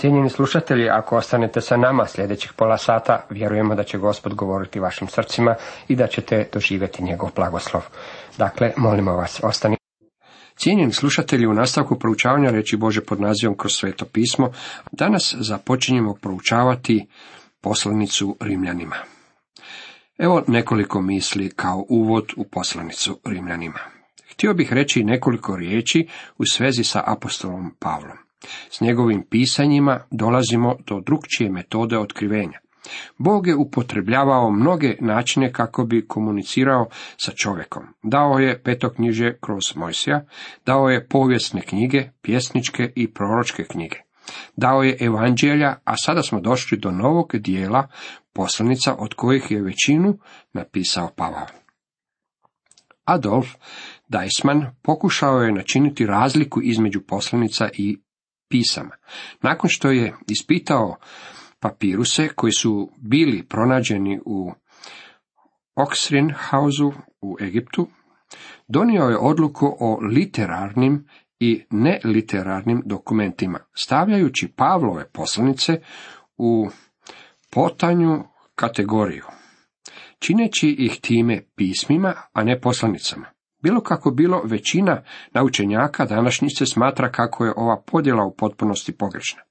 Cijenjeni slušatelji, ako ostanete sa nama sljedećih pola sata, vjerujemo da će Gospod govoriti vašim srcima i da ćete doživjeti njegov blagoslov. Dakle, molimo vas, ostani. Cijenjeni slušatelji, u nastavku proučavanja reći Bože pod nazivom kroz sveto pismo, danas započinjemo proučavati poslanicu Rimljanima. Evo nekoliko misli kao uvod u poslanicu Rimljanima. Htio bih reći nekoliko riječi u svezi sa apostolom Pavlom. S njegovim pisanjima dolazimo do drugčije metode otkrivenja. Bog je upotrebljavao mnoge načine kako bi komunicirao sa čovjekom. Dao je petoknjiže kroz Mojsija, dao je povijesne knjige, pjesničke i proročke knjige. Dao je evanđelja, a sada smo došli do novog dijela poslanica od kojih je većinu napisao Pavao. Adolf Deisman pokušao je načiniti razliku između poslanica i pisama. Nakon što je ispitao papiruse koji su bili pronađeni u Oxrinhausu u Egiptu, donio je odluku o literarnim i neliterarnim dokumentima, stavljajući Pavlove poslanice u potanju kategoriju, čineći ih time pismima, a ne poslanicama. Bilo kako bilo, većina naučenjaka današnjice smatra kako je ova podjela u potpunosti pogrešna.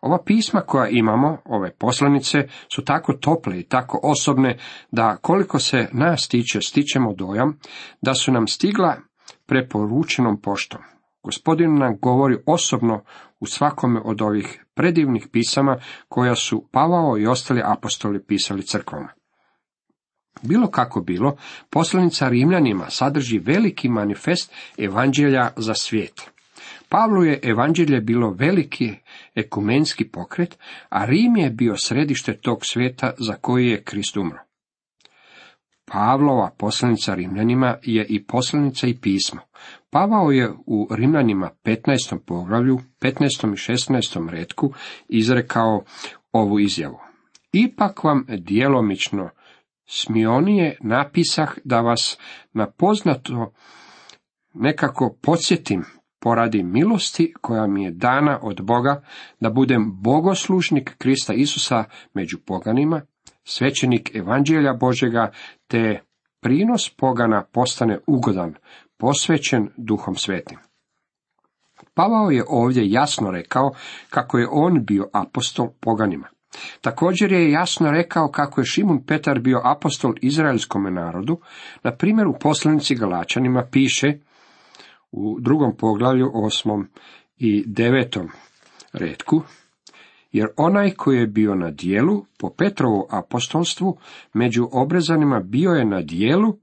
Ova pisma koja imamo, ove poslanice, su tako tople i tako osobne, da koliko se nas tiče, stičemo dojam da su nam stigla preporučenom poštom. Gospodin nam govori osobno u svakome od ovih predivnih pisama koja su Pavao i ostali apostoli pisali crkvama. Bilo kako bilo, poslanica Rimljanima sadrži veliki manifest evanđelja za svijet. Pavlu je evanđelje bilo veliki ekumenski pokret, a Rim je bio središte tog svijeta za koji je Krist umro. Pavlova poslanica Rimljanima je i poslanica i pismo. Pavao je u Rimljanima 15. poglavlju, 15. i 16. redku izrekao ovu izjavu. Ipak vam djelomično smionije napisah da vas na poznato nekako podsjetim poradi milosti koja mi je dana od Boga da budem bogoslužnik Krista Isusa među poganima, svećenik evanđelja Božega, te prinos pogana postane ugodan, posvećen duhom svetim. Pavao je ovdje jasno rekao kako je on bio apostol poganima. Također je jasno rekao kako je Šimun Petar bio apostol izraelskom narodu, na primjer u poslanici Galačanima piše u drugom poglavlju, osmom i devetom redku, jer onaj koji je bio na dijelu, po Petrovu apostolstvu, među obrezanima bio je na dijelu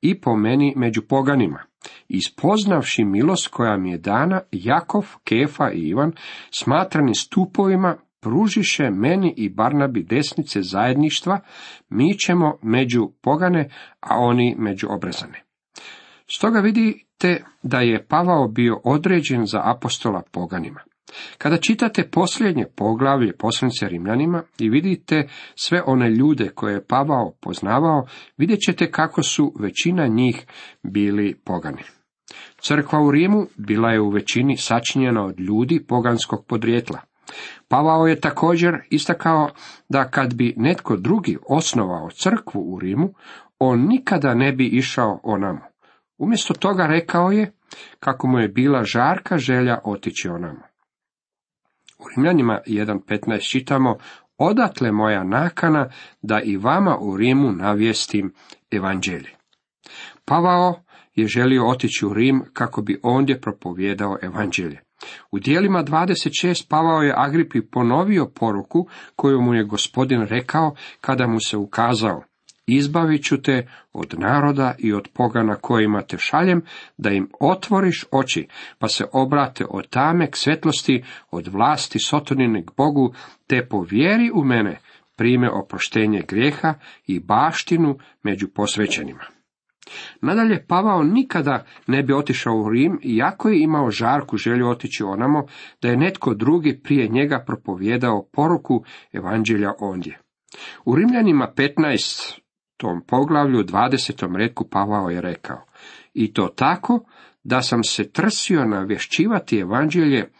i po meni među poganima. Ispoznavši milost koja mi je dana, Jakov, Kefa i Ivan, smatrani stupovima, pružiše meni i Barnabi desnice zajedništva, mi ćemo među pogane, a oni među obrezane. Stoga vidite da je Pavao bio određen za apostola poganima. Kada čitate posljednje poglavlje poslanice Rimljanima i vidite sve one ljude koje je Pavao poznavao, vidjet ćete kako su većina njih bili pogani. Crkva u Rimu bila je u većini sačinjena od ljudi poganskog podrijetla. Pavao je također istakao da kad bi netko drugi osnovao crkvu u Rimu, on nikada ne bi išao onamo. Umjesto toga rekao je kako mu je bila žarka želja otići onamo. U Rimljanima 1.15 čitamo, odatle moja nakana da i vama u Rimu navijestim evanđelje. Pavao je želio otići u Rim kako bi ondje propovjedao evanđelje. U dijelima 26 Pavao je Agripi ponovio poruku koju mu je gospodin rekao kada mu se ukazao. Izbavit ću te od naroda i od pogana kojima te šaljem, da im otvoriš oči, pa se obrate od tame k svetlosti, od vlasti sotonine k Bogu, te povjeri u mene prime oproštenje grijeha i baštinu među posvećenima. Nadalje, Pavao nikada ne bi otišao u Rim, iako je imao žarku želju otići onamo, da je netko drugi prije njega propovjedao poruku evanđelja ondje. U Rimljanima 15. tom poglavlju 20. redku Pavao je rekao, i to tako da sam se trsio navješćivati evanđelje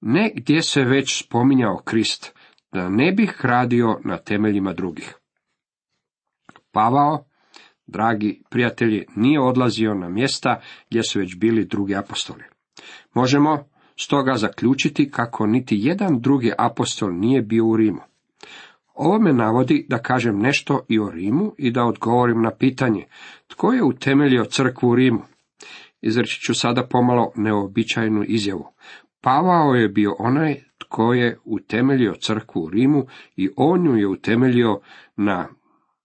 ne gdje se već spominjao Krist, da ne bih radio na temeljima drugih. Pavao, dragi prijatelji, nije odlazio na mjesta gdje su već bili drugi apostoli. Možemo stoga zaključiti kako niti jedan drugi apostol nije bio u Rimu. Ovo me navodi da kažem nešto i o Rimu i da odgovorim na pitanje tko je utemeljio crkvu u Rimu. Izreći ću sada pomalo neobičajnu izjavu. Pavao je bio onaj tko je utemeljio crkvu u Rimu i on ju je utemeljio na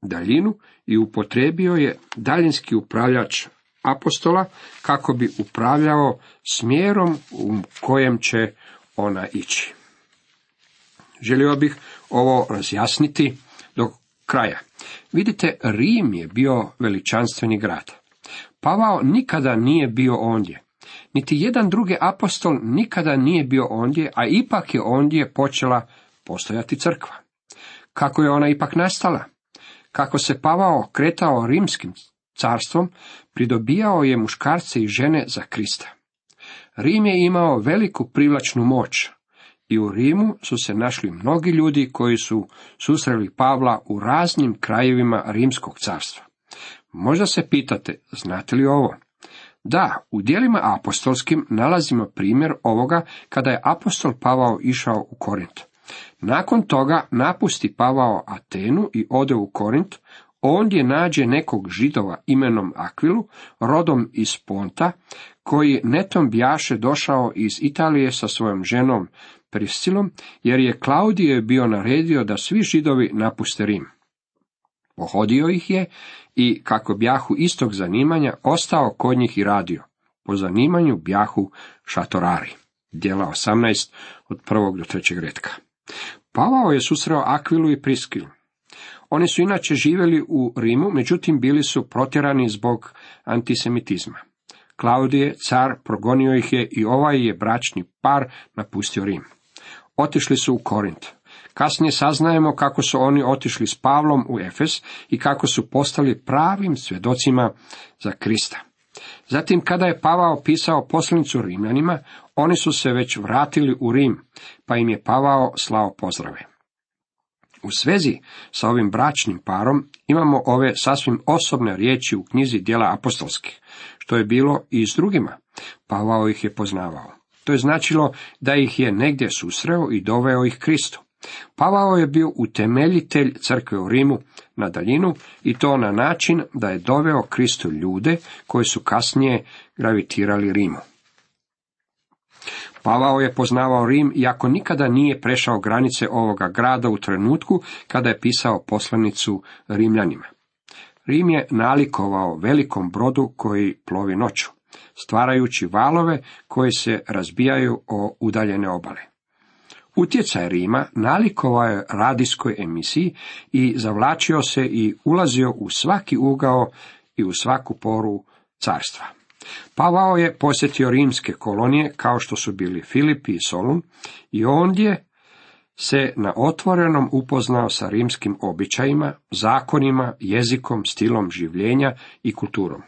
daljinu i upotrebio je daljinski upravljač apostola kako bi upravljao smjerom u kojem će ona ići. Želio bih ovo razjasniti do kraja. Vidite, Rim je bio veličanstveni grad. Pavao nikada nije bio ondje. Niti jedan drugi apostol nikada nije bio ondje, a ipak je ondje počela postojati crkva. Kako je ona ipak nastala? Kako se Pavao kretao rimskim carstvom, pridobijao je muškarce i žene za Krista. Rim je imao veliku privlačnu moć i u Rimu su se našli mnogi ljudi koji su susreli Pavla u raznim krajevima rimskog carstva. Možda se pitate, znate li ovo? Da, u dijelima apostolskim nalazimo primjer ovoga kada je apostol Pavao išao u Korint. Nakon toga napusti Pavao Atenu i ode u Korint, ondje nađe nekog židova imenom Akvilu, rodom iz Ponta, koji netom bjaše došao iz Italije sa svojom ženom Priscilom, jer je Klaudije bio naredio da svi židovi napuste Rim. Pohodio ih je i, kako bjahu istog zanimanja, ostao kod njih i radio. Po zanimanju bjahu šatorari. Djela 18 od prvog do trećeg redka. Pavao je susreo Akvilu i Priskilu. Oni su inače živjeli u Rimu, međutim bili su protjerani zbog antisemitizma. Klaudije, car, progonio ih je i ovaj je bračni par napustio Rim. Otišli su u Korint. Kasnije saznajemo kako su oni otišli s Pavlom u Efes i kako su postali pravim svjedocima za Krista. Zatim, kada je Pavao pisao poslanicu Rimljanima, oni su se već vratili u Rim, pa im je Pavao slao pozdrave. U svezi sa ovim bračnim parom imamo ove sasvim osobne riječi u knjizi dijela apostolskih, što je bilo i s drugima. Pavao ih je poznavao. To je značilo da ih je negdje susreo i doveo ih Kristu. Pavao je bio utemeljitelj crkve u Rimu na daljinu i to na način da je doveo Kristu ljude koji su kasnije gravitirali Rimu. Pavao je poznavao Rim iako nikada nije prešao granice ovoga grada u trenutku kada je pisao poslanicu Rimljanima. Rim je nalikovao velikom brodu koji plovi noću, stvarajući valove koji se razbijaju o udaljene obale. Utjecaj Rima nalikovao je radijskoj emisiji i zavlačio se i ulazio u svaki ugao i u svaku poru carstva. Pavao je posjetio rimske kolonije kao što su bili Filipi i Solun i ondje se na otvorenom upoznao sa rimskim običajima, zakonima, jezikom, stilom življenja i kulturom.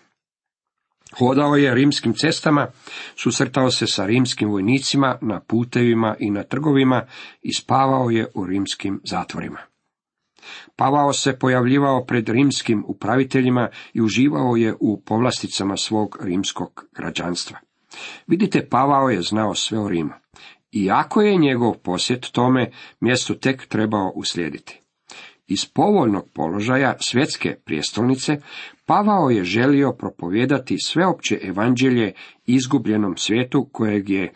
Hodao je rimskim cestama, susretao se sa rimskim vojnicima na putevima i na trgovima i spavao je u rimskim zatvorima. Pavao se pojavljivao pred rimskim upraviteljima i uživao je u povlasticama svog rimskog građanstva. Vidite, Pavao je znao sve o Rimu. Iako je njegov posjet tome mjestu tek trebao uslijediti. Iz povoljnog položaja svjetske prijestolnice Pavao je želio propovijedati sveopće evanđelje izgubljenom svijetu kojeg je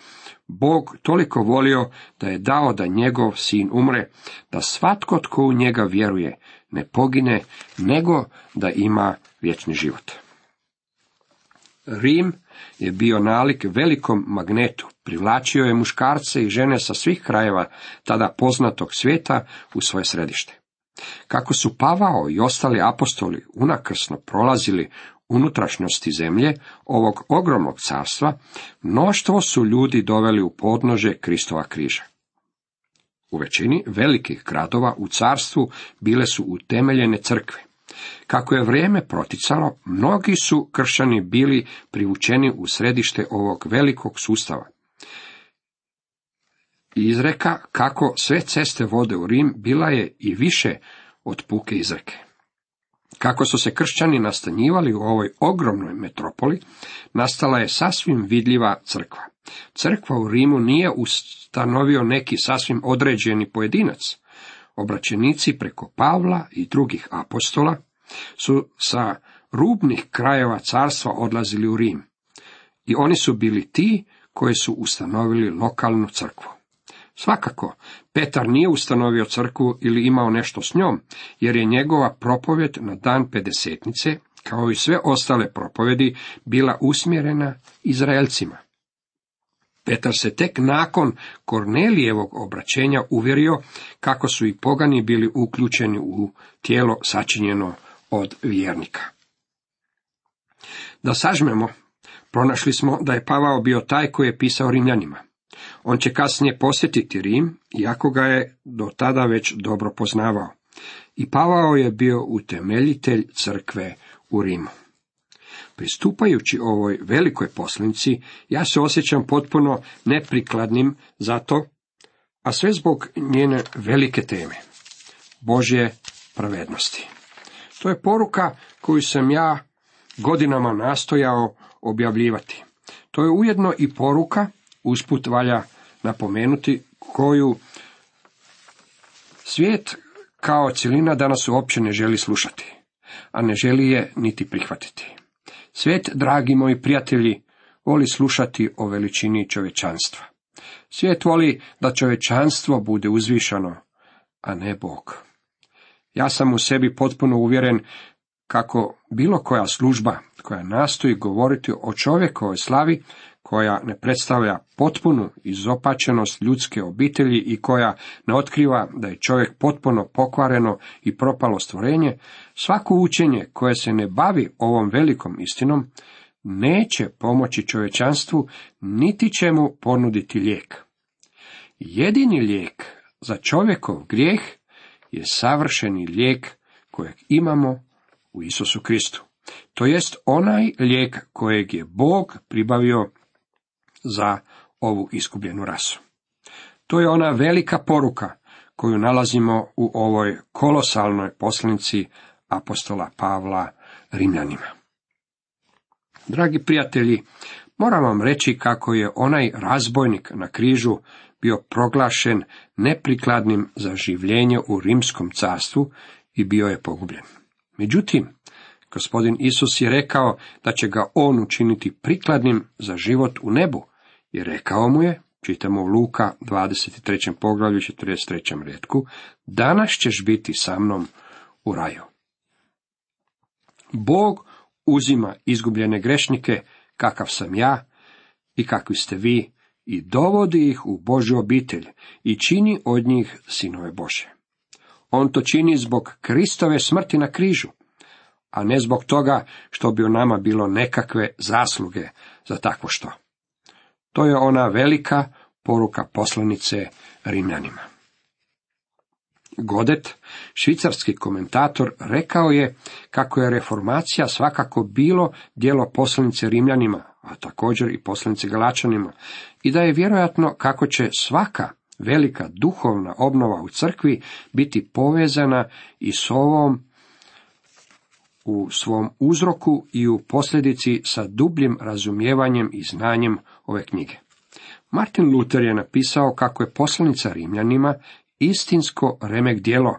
Bog toliko volio da je dao da njegov sin umre, da svatko tko u njega vjeruje ne pogine, nego da ima vječni život. Rim je bio nalik velikom magnetu, privlačio je muškarce i žene sa svih krajeva tada poznatog svijeta u svoje središte. Kako su Pavao i ostali apostoli unakrsno prolazili unutrašnjosti zemlje, ovog ogromnog carstva, mnoštvo su ljudi doveli u podnože Kristova križa. U većini velikih gradova u carstvu bile su utemeljene crkve. Kako je vrijeme proticalo, mnogi su kršćani bili privučeni u središte ovog velikog sustava. Izreka kako sve ceste vode u Rim bila je i više od puke izreke. Kako su se kršćani nastanjivali u ovoj ogromnoj metropoli, nastala je sasvim vidljiva crkva. Crkva u Rimu nije ustanovio neki sasvim određeni pojedinac. Obraćenici preko Pavla i drugih apostola su sa rubnih krajeva carstva odlazili u Rim. I oni su bili ti koji su ustanovili lokalnu crkvu. Svakako, Petar nije ustanovio crkvu ili imao nešto s njom, jer je njegova propovjed na dan pedesetnice, kao i sve ostale propovjedi, bila usmjerena Izraelcima. Petar se tek nakon Kornelijevog obraćenja uvjerio kako su i pogani bili uključeni u tijelo sačinjeno od vjernika. Da sažmemo, pronašli smo da je Pavao bio taj koji je pisao Rimljanima. On će kasnije posjetiti Rim, iako ga je do tada već dobro poznavao. I Pavao je bio utemeljitelj crkve u Rimu. Pristupajući ovoj velikoj poslanici, ja se osjećam potpuno neprikladnim za to, a sve zbog njene velike teme, Božje pravednosti. To je poruka koju sam ja godinama nastojao objavljivati. To je ujedno i poruka, usput valja napomenuti, koju svijet kao cjelina danas uopće ne želi slušati, a ne želi je niti prihvatiti. Svijet, dragi moji prijatelji, voli slušati o veličini čovečanstva. Svijet voli da čovečanstvo bude uzvišano, a ne Bog. Ja sam u sebi potpuno uvjeren kako bilo koja služba koja nastoji govoriti o čovjekovoj slavi, koja ne predstavlja potpunu izopačenost ljudske obitelji i koja ne otkriva da je čovjek potpuno pokvareno i propalo stvorenje, svako učenje koje se ne bavi ovom velikom istinom, neće pomoći čovječanstvu, niti će mu ponuditi lijek. Jedini lijek za čovjekov grijeh je savršeni lijek kojeg imamo u Isusu Kristu. To jest onaj lijek kojeg je Bog pribavio za ovu iskubljenu rasu. To je ona velika poruka koju nalazimo u ovoj kolosalnoj poslanici apostola Pavla Rimljanima. Dragi prijatelji, moram vam reći kako je onaj razbojnik na križu bio proglašen neprikladnim za življenje u rimskom carstvu i bio je pogubljen. Međutim, gospodin Isus je rekao da će ga on učiniti prikladnim za život u nebu i rekao mu je, čitamo Luka 23. poglavlju 43. redku, danas ćeš biti sa mnom u raju. Bog uzima izgubljene grešnike, kakav sam ja i kakvi ste vi, i dovodi ih u Božju obitelj i čini od njih sinove Bože. On to čini zbog Kristove smrti na križu, a ne zbog toga što bi u nama bilo nekakve zasluge za takvo što. To je ona velika poruka poslanice Rimljanima. Godet, švicarski komentator, rekao je kako je reformacija svakako bilo dijelo poslanice Rimljanima, a također i poslanice Galačanima, i da je vjerojatno kako će svaka velika duhovna obnova u crkvi biti povezana i s ovom u svom uzroku i u posljedici sa dubljim razumijevanjem i znanjem ove knjige. Martin Luther je napisao kako je poslanica Rimljanima istinsko remek djelo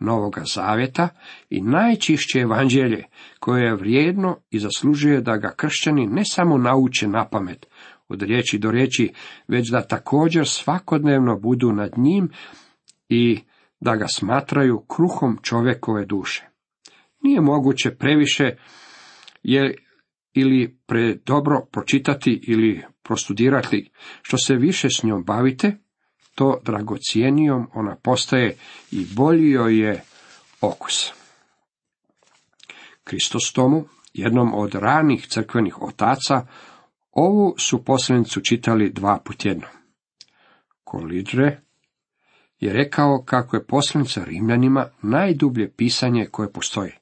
Novoga Zavjeta i najčišće evanđelje koje je vrijedno i zaslužuje da ga kršćani ne samo nauče na pamet od riječi do riječi, već da također svakodnevno budu nad njim i da ga smatraju kruhom čovjekove duše. Nije moguće previše je ili predobro pročitati ili prostudirati, što se više s njom bavite, to dragocijenijom ona postaje i bolji joj je okus. Kristostomu, jednom od ranih crkvenih otaca, ovu su poslanicu čitali dva put jedno. Kolidre je rekao kako je poslanica Rimljanima najdublje pisanje koje postoji.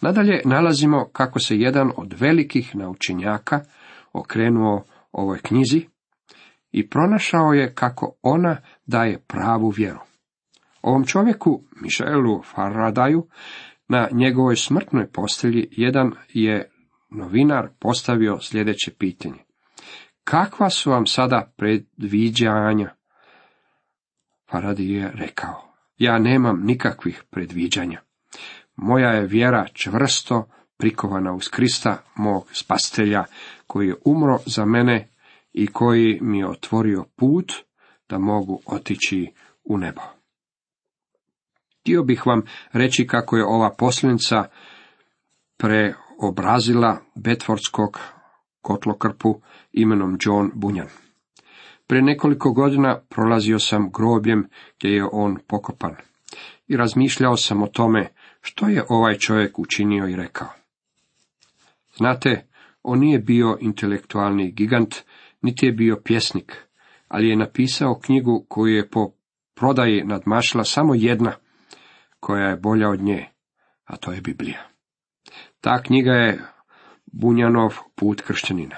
Nadalje nalazimo kako se jedan od velikih naučenjaka okrenuo ovoj knjizi i pronašao je kako ona daje pravu vjeru. Ovom čovjeku, Mišelu Faradaju, na njegovoj smrtnoj postelji jedan je novinar postavio sljedeće pitanje. Kakva su vam sada predviđanja? Faraday je rekao, ja nemam nikakvih predviđanja. Moja je vjera čvrsto prikovana uz Krista, mog spastelja, koji je umro za mene i koji mi je otvorio put da mogu otići u nebo. Htio bih vam reći kako je ova posljednica preobrazila Betfordskog kotlokrpu imenom John Bunyan. Prije nekoliko godina prolazio sam grobljem gdje je on pokopan i razmišljao sam o tome što je ovaj čovjek učinio i rekao. Znate, on nije bio intelektualni gigant, niti je bio pjesnik, ali je napisao knjigu koju je po prodaji nadmašila samo jedna, koja je bolja od nje, a to je Biblija. Ta knjiga je Bunjanov put kršćanina.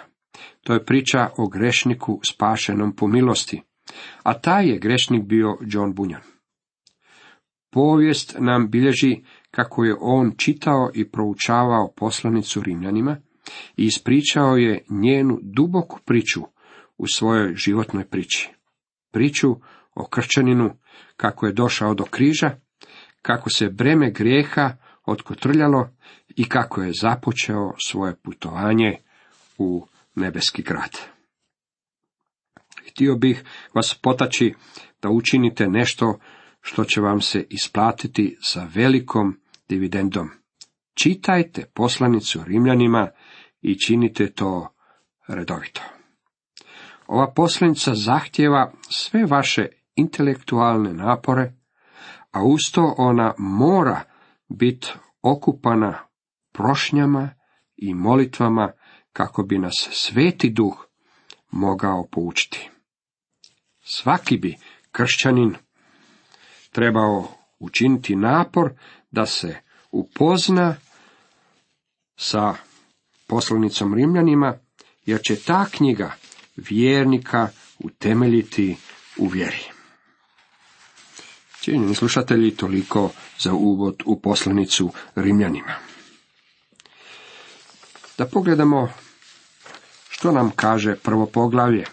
To je priča o grešniku spašenom po milosti, a taj je grešnik bio John Bunjan. Povijest nam bilježi kako je on čitao i proučavao poslanicu Rimljanima i ispričao je njenu duboku priču u svojoj životnoj priči. Priču o kršćaninu, kako je došao do križa, kako se breme grijeha otkotrljalo i kako je započeo svoje putovanje u nebeski grad. Htio bih vas potaći da učinite nešto što će vam se isplatiti sa velikom dividendom. Čitajte poslanicu Rimljanima i činite to redovito. Ova poslanica zahtjeva sve vaše intelektualne napore, a usto ona mora biti okupana prošnjama i molitvama kako bi nas sveti duh mogao poučiti. Svaki bi kršćanin trebao učiniti napor da se upozna sa poslanicom Rimljanima, jer će ta knjiga vjernika utemeljiti u vjeri. Cijenjeni slušatelji, toliko za uvod u poslanicu Rimljanima. Da pogledamo što nam kaže prvo poglavlje.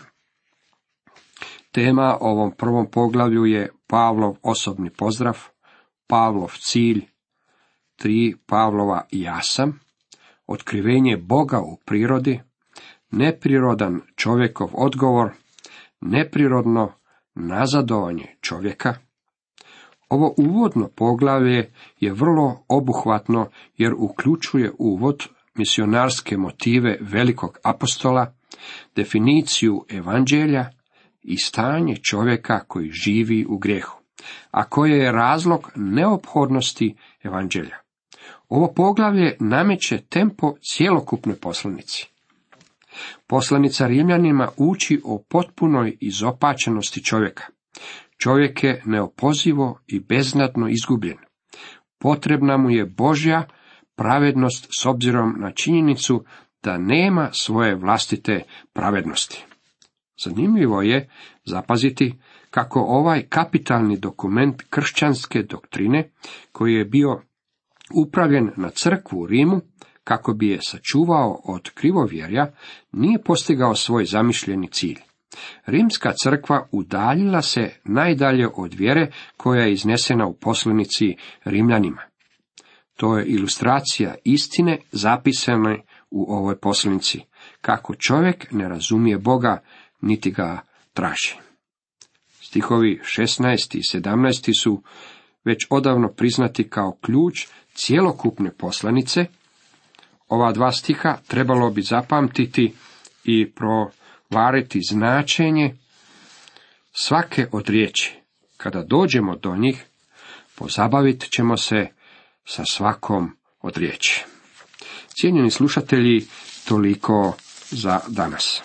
Tema ovom prvom poglavlju je Pavlov osobni pozdrav, Pavlov cilj, tri Pavlova ja sam, otkrivenje Boga u prirodi, neprirodan čovjekov odgovor, neprirodno nazadovanje čovjeka. Ovo uvodno poglavlje je vrlo obuhvatno jer uključuje uvod misionarske motive velikog apostola, definiciju evanđelja i stanje čovjeka koji živi u grijehu, a koje je razlog neophodnosti evanđelja. Ovo poglavlje nameće tempo cjelokupnoj poslanici. Poslanica Rimljanima uči o potpunoj izopačenosti čovjeka. Čovjek je neopozivo i beznadno izgubljen. Potrebna mu je Božja pravednost s obzirom na činjenicu da nema svoje vlastite pravednosti. Zanimljivo je zapaziti kako ovaj kapitalni dokument kršćanske doktrine, koji je bio upravljen na crkvu u Rimu, kako bi je sačuvao od krivovjerja, nije postigao svoj zamišljeni cilj. Rimska crkva udaljila se najdalje od vjere koja je iznesena u poslanici Rimljanima. To je ilustracija istine zapisane u ovoj poslanici, kako čovjek ne razumije Boga, niti ga traži. Stihovi 16. i 17. su već odavno priznati kao ključ cjelokupne poslanice. Ova dva stiha trebalo bi zapamtiti i provariti značenje svake od riječi. Kada dođemo do njih, pozabavit ćemo se sa svakom od riječi. Cijenjeni slušatelji, toliko za danas.